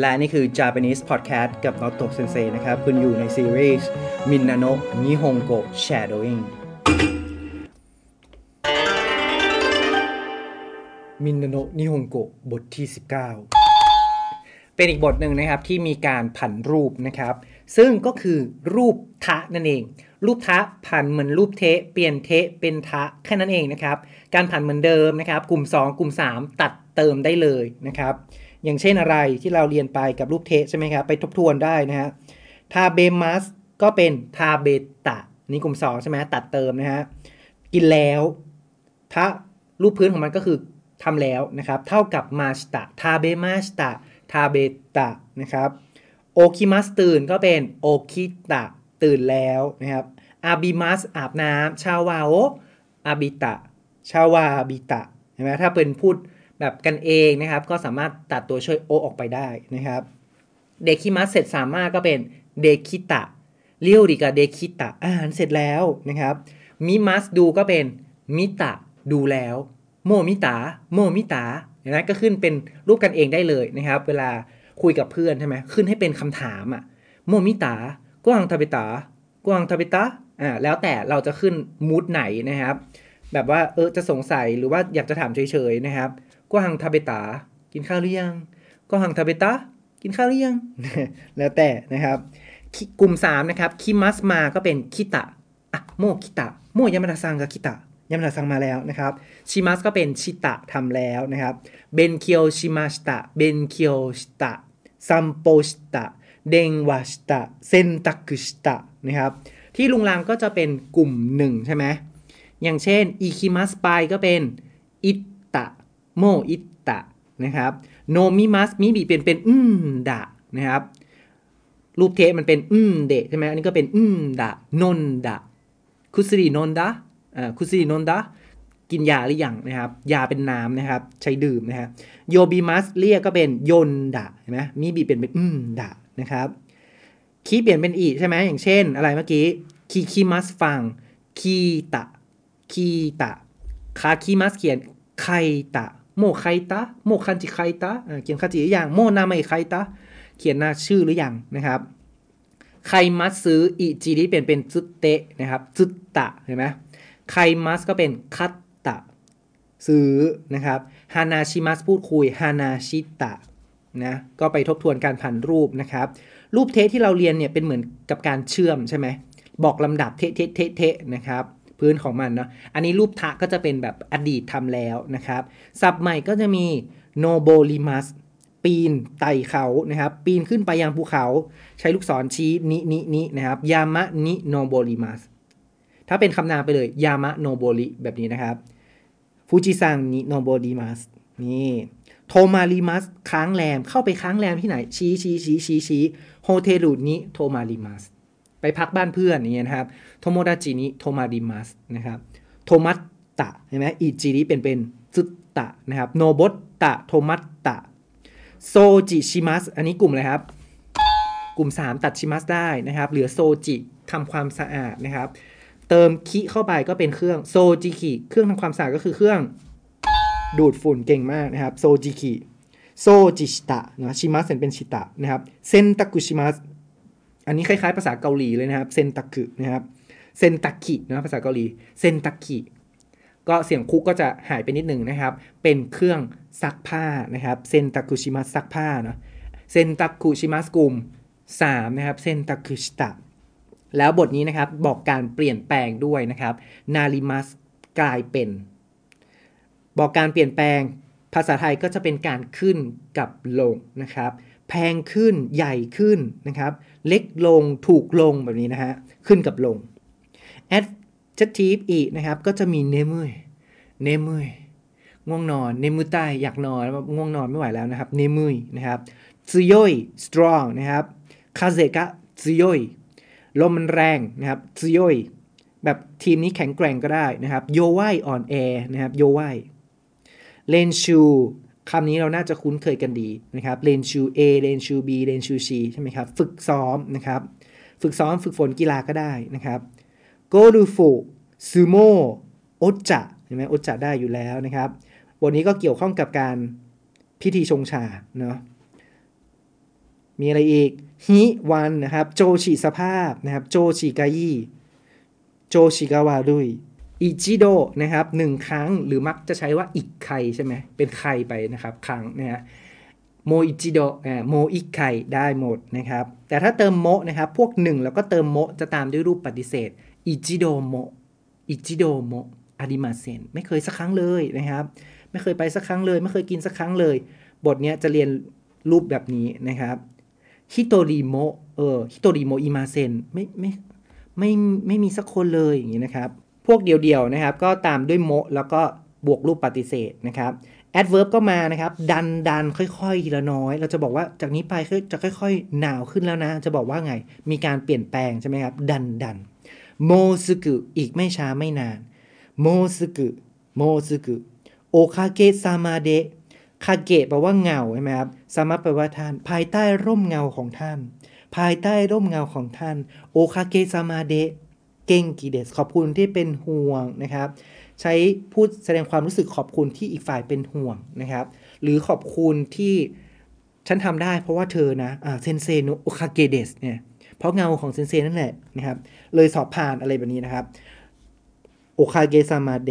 และนี่คือ Japanese Podcast กับ n o t o Sensei นะครับ คุณอยู่ในซีรีส์มินนาโนะนิฮงโก Shadowing มินนาโนะนิฮงโกบทที่ 19 เป็นอีกบทหนึ่งนะครับที่มีการผันรูปนะครับ ซึ่งก็คือรูปทะนั่นเอง รูปทะผันเหมือนรูปเทะเปลี่ยนเทะเป็นทะแค่นั้นเองนะครับ การผันเหมือนเดิมนะครับ กลุ่ม 2 กลุ่ม 3 ตัดเติมได้เลยนะครับ อย่างเช่นอะไรที่เราเรียนไปกับรูป てใช่ไหมครับ ไปทบทวนได้นะฮะ食べますก็เป็น食べたนี่กลุ่ม 2 ใช่ไหมตัดเติมนะฮะกินแล้วた รูปพื้นของมันก็คือทำแล้วนะครับ เท่ากับました食べました食べたนะครับ起きますตื่นก็เป็น起きたตื่นแล้วนะครับ浴びますอาบน้ำシャワーを浴びたชาวาบิตะเห็นไหมถ้าเป็นพูด แบบกันเองนะครับ ก็สามารถตัดตัวช่วยโอออกไปได้นะครับเดคิมัสเสร็จสามารถก็เป็นเดคิตะเรียวดีกับเดคิตะอาหารเสร็จแล้วนะครับมิมัสดูก็เป็นมิตะดูแล้ว โมมิตาโมมิตานไหมก็ขึ้นเป็นรูปกันเองได้เลยนะครับ เวลาคุยกับเพื่อนใช่ไหมขึ้นให้เป็นคำถามอะโมมิตากวางทาเบตากวางทาเบตาอ่าแล้วแต่เราจะขึ้นมูดไหนนะครับ แบบว่าเออจะสงสัยหรือว่าอยากจะถามเฉยๆนะครับ กวางทาเบตา กินข้าวหรือยังกวางทาเบตา กินข้าวหรือยัง แล้วแต่นะครับ กลุ่ม3นะครับ คิมัสมาก็เป็นคิตะอะโมคิตะ โมยามาดาซังกับคิตะยามาดาซังมาแล้วนะครับ ชิมัสก็เป็นชิตะทำแล้วนะครับ เบนเคียวชิมาสตะ เบนเคียวชิตะ 散歩した 電話した 洗濯したนะครับ ที่รุงรังก็จะเป็นกลุ่มหนึ่งใช่ไหมอย่างเช่น 行きますไปก็เป็นอิต โมอิตะนะครับ飲みますみびเป็นเป็นんだนะครับรูป てมันเป็นんでใช่ไหมอันนี้ก็เป็นんだ飲んだ 薬飲んだอ่า薬飲んだกินยาหรือยังนะครับ ยาเป็นน้ำนะครับ ใช้ดื่มนะครับโยบิมัสเรียกก็เป็นยนดะเห็นไหมมีบีเป็นเป็นอืมดะนะครับคีเปลี่ยนเป็นอีใช่ไหมอย่างเช่น อะไรเมื่อกี้คีคิมัสฟังคีตะคีตะคาคิมัสเขียนไคตะ โมไคตะโมคันจิไคตะเขียนคาจิหรือยังโมนาไมไคตะเขียนหน้าชื่อหรือยังนะครับไคมัสซื้ออิจิริเปลี่ยนเป็นจุดเตะนะครับจุดตะเห็นไหมไคมัสก็เป็นคัตตะซื้อนะครับ話しますพูดคุย話したนะก็ไปทบทวนการผันรูปนะครับ รูป てที่เราเรียนเนี่ยเป็นเหมือนกับการเชื่อมใช่ไหมบอกลำดับててててนะครับ พื้นของมันเนาะอันนี้รูป たก็จะเป็นแบบอดีตทำแล้วนะครับศัพท์ใหม่ก็จะมี登りますปีนไต่เขานะครับ ปีนขึ้นไปยังภูเขา ใช้ลูกศรชี้ににに นะครับยามะนิโนโบลิますถ้าเป็นคำนามไปเลยยามะโนโบริแบบนี้นะครับ富士山に登りますนี่โทมาริมัสค้างแรมเข้าไปค้างแรมที่ไหน ชี้ชี้ชี้ชี้ชี้โฮเทรุนิ泊まります ไปพักบ้านเพื่อนอย่างเงี้ยนะครับ友達に泊まりますนะครับ泊まったเห็นไหมいちりเป็นเป็นったนะครับ登った 泊まった 掃除しますอันนี้กลุ่มอะไรครับ กลุ่ม 3 ตัดしますได้นะครับ เหลือโซจิทำความสะอาดนะครับ เติมคิเข้าไปก็เป็นเครื่องโซจิคิเครื่องทำความสะอาดก็คือเครื่องดูดฝุ่นเก่งมากนะครับโซจิคิโซจิしたนะชิมัสเป็นชิตะนะครับเซนตะกุします อันนี้คล้ายๆภาษาเกาหลีเลยนะครับ เซนตะกุนะครับ 세탁기นะภาษาเกาหลี 세탁기ก็เสียง くก็จะหายไปนิดหนึ่งนะครับ เป็นเครื่องซักผ้านะครับ เซนตะกุชิมัสซักผ้าเนาะ เซนตะกุชิมัสกลุ่ม3นะครับ เซนตะกุชิตะ แล้วบทนี้นะครับบอกการเปลี่ยนแปลงด้วยนะครับ นาริมัสกลายเป็น บอกการเปลี่ยนแปลงภาษาไทยก็จะเป็นการขึ้นกับลงนะครับ แพงขึ้นใหญ่ขึ้นนะครับ เล็กลงถูกลงแบบนี้นะฮะ ขึ้นกับลง adjective อีกนะครับ ก็จะมีเนมุยเนมุยง่วงนอนเนมุใต้อยากนอนง่วงนอนไม่ไหวแล้วนะครับเนมุยนะครับซุโยย strong นะครับคาเซกะซุโยยลมมันแรงนะครับซุโยยแบบทีมนี้แข็งแกร่งก็ได้นะครับโยไวอ่อนแอนะครับ弱い 練習 คำนี้เราน่าจะคุ้นเคยกันดีนะครับเลนชู A เลนชู B เลนชู C ใช่ไหมครับ ฝึกซ้อมนะครับ ฝึกซ้อมฝึกฝนกีฬาก็ได้นะครับโกรูฟูซูโม่โอจะเห็นไหมโอจะได้อยู่แล้วนะครับบทนี้ก็เกี่ยวข้องกับการพิธีชงชาเนาะมีอะไรอีกฮิวันนะครับ โจชิสภาพนะครับ โจชิกายิโจชิกาวาดุย อิจิโดนะครับหนึ่งครั้งหรือมักจะใช้ว่าอีกไคใช่ไหมเป็นไคไปนะครับ ครั้งนะฮะโมอิจิโดโมอิไคได้หมดนะครับ แต่ถ้าเติมโมนะครับ พวกหนึ่งแล้วก็เติมโมจะตามด้วยรูปปฏิเสธ一度も一度もありません ไม่เคยสักครั้งเลยนะครับ ไม่เคยไปสักครั้งเลย ไม่เคยกินสักครั้งเลย บทนี้จะเรียนรูปแบบนี้นะครับ一人も เออ 一人もいません ไม่ไม่ไม่ไม่มีสักคนเลยอย่างนี้นะครับ พวกเดียวๆนะครับ ก็ตามด้วย も แล้วก็บวกรูปปฏิเสธนะครับ adverb ก็มานะครับ だんだん ค่อยๆทีละน้อย เราจะบอกว่าจากนี้ไปจะค่อยๆ หนาวขึ้นแล้วนะ จะบอกว่าไง มีการเปลี่ยนแปลงใช่ไหมครับ だんだんもうすぐ อีกไม่ช้าไม่นานもうすぐもうすぐおかげさまで 影 แปลว่าเงาใช่ไหมครับซามาแปลว่าท่าน ภายใต้ร่มเงาของท่าน ภายใต้ร่มเงาของท่าน おかげさまで 元気です ขอบคุณที่เป็นห่วงนะครับ ใช้พูดแสดงความรู้สึกขอบคุณที่อีกฝ่ายเป็นห่วงนะครับ หรือขอบคุณที่ฉันทำได้เพราะว่าเธอนะ先生のおかげです เนี่ยเพราะเงาของ 先生 นั่นแหละนะครับ เลยสอบผ่านอะไรแบบนี้นะครับおかげさまで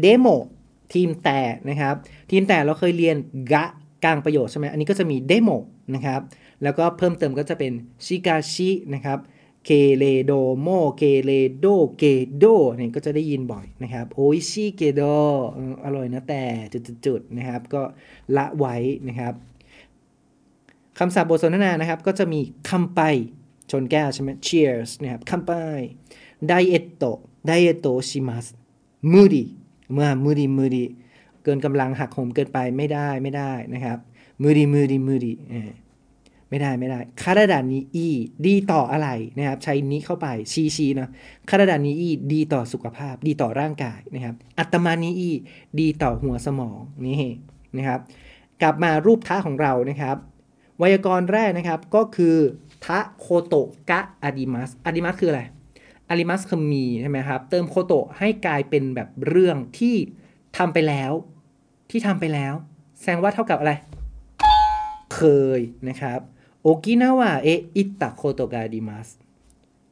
でも ทีมแต่นะครับ ทีมแต่เราเคยเรียนกะกลางประโยชน์ใช่ไหมอันนี้ก็จะมีでも นะครับ แล้วก็เพิ่มเติมก็จะเป็นしかし นะครับ けれども けれど けど เนี่ยก็จะได้ยินบ่อยนะครับおいしいけどอร่อยนะแต่จุดๆนะครับ ก็ละไว้นะครับคำศัพท์บทสนทนานะครับ ก็จะมีคำไปชนแก้วใช่ไหม cheers นะครับคำไปไดเอตโตไดเอตโตชิมัสมูดีเมื่อมูดีมูดีเกินกำลังหักโหมเกินไปไม่ได้ไม่ได้นะครับมูดีมูดีมูดี ไม่ได้ไม่ได้คาราดานี้อีดีต่ออะไรนะครับใช้นี้เข้าไปชีชีนะคาราดานี้อีดีต่อสุขภาพ ดีต่อร่างกายนะครับ อัตมานีอีดีต่อหัวสมองนี่นะครับ กลับมารูปท้าของเรานะครับ ไวยากรณ์แรกนะครับก็คือทะโคโตะกะอะดิมัสอะดิมัสคืออะไรอะดิมัสคือมีใช่ไหมครับ เติมโคโตะให้กลายเป็นแบบเรื่องที่ทำไปแล้ว ที่ทำไปแล้ว แสดงว่าเท่ากับอะไร เคยนะครับ โอกินาวะเออิตะโคโตะกะอะดิมัส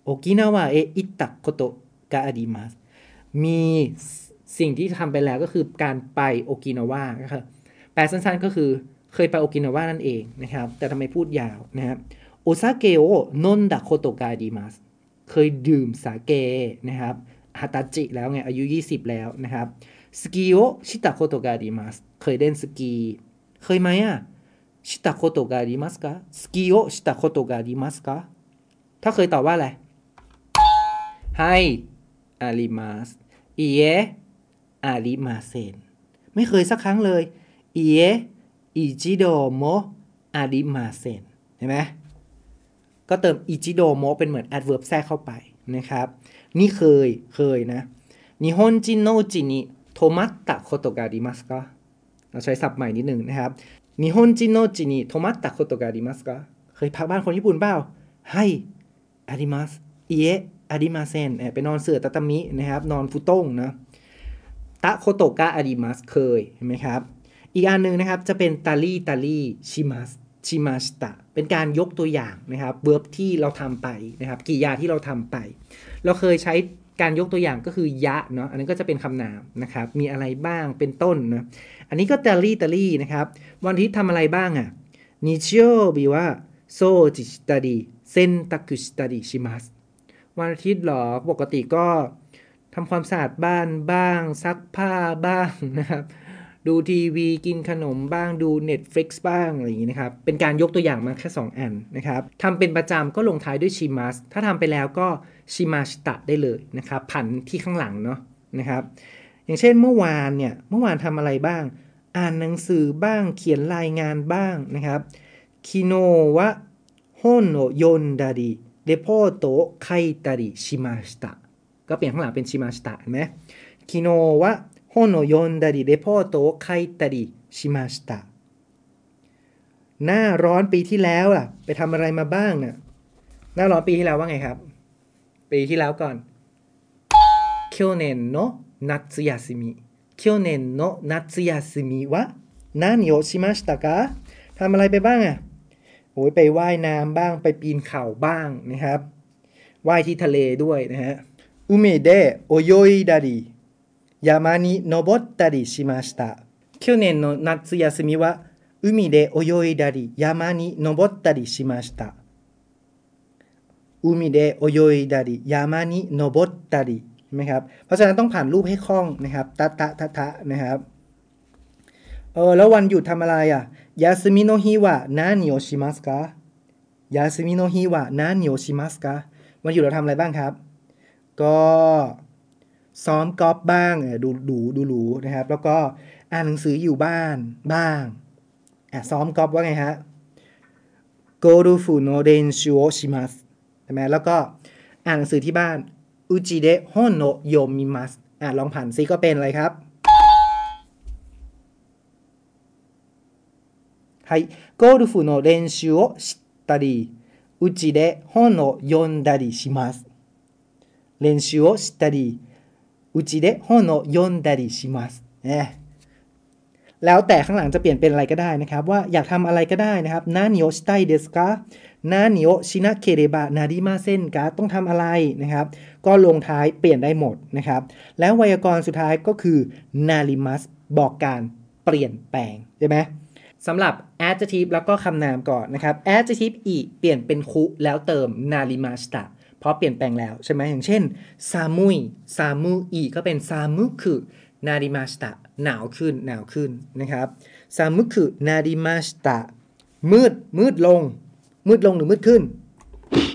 โอกินาวะเออิตะโคโตะกะอะดิมัสมีสิ่งที่ทำไปแล้วก็คือการไปโอกินาวะนะครับแปลสั้นๆก็คือเคยไปโอกินาวะนั่นเองนะครับ แต่ทำไมพูดยาวนะครับโอซาเกโอนนดะโคโตกาดิมัสเคยดื่มสาเกนะครับฮาตาจิแล้วไง อายุ 20 แล้วนะครับสกีโอชิตะโคโตกาดิมัสเคยเล่นสกี เคยไหมอะ ชิตะโคโตกาดิมัสกะสกีโอชิตะโคโตกาดิมัสกะถ้าเคยตอบว่าอะไรให้อาริมัสอีเออาริมาเซนไม่เคยสักครั้งเลยอีเออิจิโดโมอาริมาเซนเห็นไหมก็เติมอิจิโดโมเป็นเหมือน adverb แทรกเข้าไปนะครับ นี่เคยเคยนะ日本人のうちに泊まったことがありますか เราใช้ศัพท์ใหม่นิดหนึ่งนะครับ 日本人のうちに泊まったことがありますか เคยพักบ้านคนญี่ปุ่นเปล่าはいあります いいえありません ไปนอนเสือตะตามินะครับ นอน布団 นะたことがあります เคยเห็นไหมครับ อีกอันหนึ่งนะครับจะเป็นたりたりします しました เป็นการยกตัวอย่างนะครับ verb ที่เราทำไปนะครับกริยาที่เราทำไป เราเคยใช้ การยกตัวอย่างก็คือや เนาะอันนี้ก็จะเป็นคำนามนะครับมีอะไรบ้างเป็นต้นนะอันนี้ก็たりたり นะครับวันอาทิตย์ทำอะไรบ้างอะ่ะนิชิโอบิว่าโซจิตาดีเซนตักุชตาดีชิมัสวันอาทิตย์หรอปกติก็ทำความสะอาดบ้านบ้าง ซักผ้าบ้างนะครับ ดูทีวีกินขนมบ้างดู Netflix บ้างอะไรอย่างนี้นะครับ เป็นการยกตัวอย่างมาแค่ 2 อันนะครับทำเป็นประจำก็ลงท้ายด้วย します ถ้าทำไปแล้วก็ชิมาชิตะได้เลยนะครับผันที่ข้างหลังเนาะนะครับ อย่างเช่นเมื่อวานเนี่ยเมื่อวานทำอะไรบ้าง อ่านหนังสือบ้างเขียนรายงานบ้างนะครับคิโนวะฮอนโนยนดาริเดโพโตไคตาริชิมาชิตะก็เปลี่ยนข้างหลังเป็นชิมาชิตะเห็นไหมคิโนวะ 本を読んだりレポートを書いたりしました หน้าร้อนปีที่แล้วล่ะ ไปทำอะไรมาบ้างนะ่ะหน้าร้อนปีที่แล้วว่าไงครับ ปีที่แล้วก่อน去年の夏休み去年の夏休みは何をしましたかทำอะไรไปบ้างอ่ะ โอ้ยไปว่ายน้ำบ้างไปปีนเขาบ้างนะครับว่ายที่ทะเลด้วยนะฮะอุเมเดโอโยอิดาริ ยามานิโนบตตาริชิมาสตะ去年の夏休みは海で泳いだり山に登ったりしました海で泳いだり山に登ったりใช่ไหมครับ เพราะฉะนั้นต้องผ่านรูปให้คล่องนะครับตะตะทะทะนะครับ เออแล้ววันหยุดทำอะไรอ่ะยาสมิโนฮิวะนานิโอชิมัสกะยาสมิโนฮิวะนานิโอชิมัสกะวันหยุดเราทำอะไรบ้างครับ ก็ ซ้อมกอล์ฟบ้างเออดูดูดูหรูนะครับ แล้วก็อ่านหนังสืออยู่บ้านบ้างอ่ะซ้อมกอล์ฟว่าไงฮะโกรูฟุโนเดนชิโอชิมัสใช่ไหมแล้วก็อ่านหนังสือที่บ้านอุจิเดฮอนโนโยมิมัสอ่ะลองผ่านซิก็เป็นอะไรครับ はい。ゴルフの練習をしたり、うちで本を読んだりします。練習をしたり、 うちで本を読んだりします。เนี่ยแล้วแต่ข้างหลังจะเปลี่ยนเป็นอะไรก็ได้นะครับ ว่าอยากทำอะไรก็ได้นะครับนานิโอชิไตเดสกานานิโอชินะเคเรบะนาดิมาเซนกาต้องทำอะไรนะครับ ก็ลงท้ายเปลี่ยนได้หมดนะครับ แล้วไวยากรณ์สุดท้ายก็คือนาริมัสบอกการเปลี่ยนแปลงใช่ไหม สำหรับ adjective แล้วก็คำนามก่อนนะครับ adjective อีเปลี่ยนเป็นคุ แล้วเติมนาริมาสตะ เพราะเปลี่ยนแปลงแล้วใช่ไหมอย่างเช่นซามุยซามุอีก็เป็นซามุคือนาริมาสตะหนาวขึ้นหนาวขึ้นนะครับซามุคือนาริมาสตะมืดมืดลง มืดลงหรือมืดขึ้น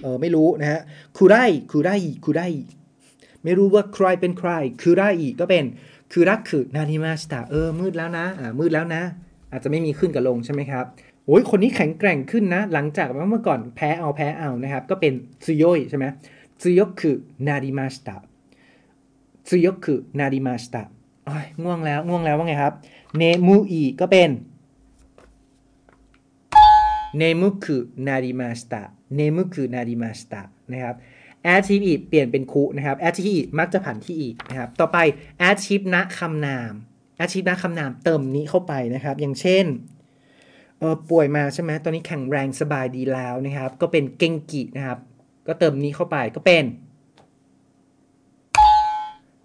เออไม่รู้นะฮะคุไรคุไรคุไรไม่รู้ว่าใครเป็นใครคุไรก็เป็นคุรักคือนาริมาสตะเออมืดแล้วนะอ่ามืดแล้วนะ อาจจะไม่มีขึ้นกับลงใช่ไหมครับ โอ้ยคนนี้แข็งแกร่งขึ้นนะ หลังจากเมื่อก่อนแพ้เอาแพ้เอานะครับ ก็เป็นซุโยยใช่ไหมซุโยคือนาริมาสตะซุโยคือนาริมาสตะอ้ยง่วงแล้วง่วงแล้วว่าไงครับเนมูอีก็เป็นเนมุคือนาริมาสตะเนมุคือนาริมาสตะนะครับ adjective อีเปลี่ยนเป็นคุนะครับ adjective มักจะผันที่อีนะครับ ต่อไป adjective ณคำนาม adjective ณคำนามเติมนี้เข้าไปนะครับ อย่างเช่น ป่วยมาใช่ไหมตอนนี้แข็งแรงสบายดีแล้วนะครับ ก็เป็น 元気 นะครับ ก็เติม に เข้าไปก็เป็น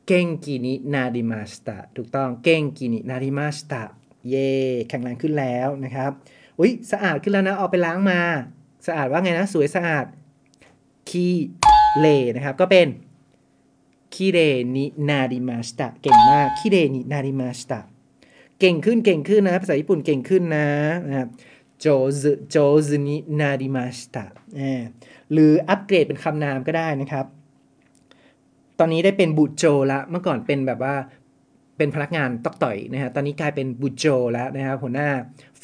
元気になりました ถูกต้อง 元気になりました เย่แข็งแรงขึ้นแล้วนะครับอุ้ยสะอาดขึ้นแล้วนะเอาไปล้างมา สะอาดว่าไงนะ สวยสะอาด きれい นะครับ ก็เป็น きれいになりました เก่งมาก きれいになりました เก่งขึ้นเก่งขึ้นนะภาษาญี่ปุ่นเก่งขึ้นนะนะครับโจซโจซนินาริมาสตะหรืออัปเกรดเป็นคำนามก็ได้นะครับ ตอนนี้ได้เป็นบุโจละเมื่อก่อนเป็นแบบว่าเป็นพนักงานตอกต่อยนะฮะ ตอนนี้กลายเป็นบุโจแล้วนะครับหัวหน้า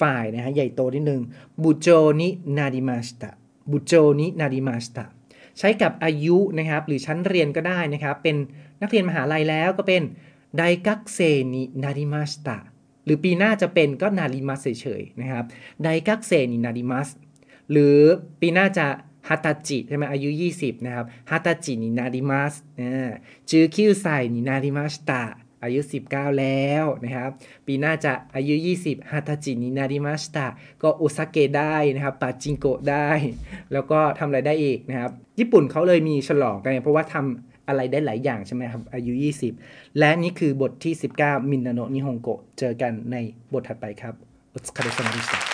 ฝ่ายนะฮะใหญ่โตนิดนึงบุโจนินาริมาสตะบุโจนินาริมาสตะใช้กับอายุนะครับหรือชั้นเรียนก็ได้นะครับ เป็นนักเรียนมหาลัยแล้วก็เป็นไดกักเซนินาริมาสตะ รือปีหน้าจะเป็นก็ なります เฉยๆนะครับ大学生になります หรือปีหน้าจะฮัตาจิใช่ไหมอายุ 20 นะครับ二十歳になります 十九歳になりました อายุ 19 แล้วนะครับ ปีหน้าจะอายุ 20 二十歳になりました ก็ お酒 ได้นะครับパチンコ ได้ แล้วก็ทำอะไรได้อีกนะครับ ญี่ปุ่นเขาเลยมีฉลองกันเพราะว่าทำ อะไรได้หลายอย่างใช่ไหมครับ อายุ 20 และนี่คือบทที่ 19 มินนาโนะนิฮงโกะเจอกันในบทถัดไปครับออสคาเดซามาริส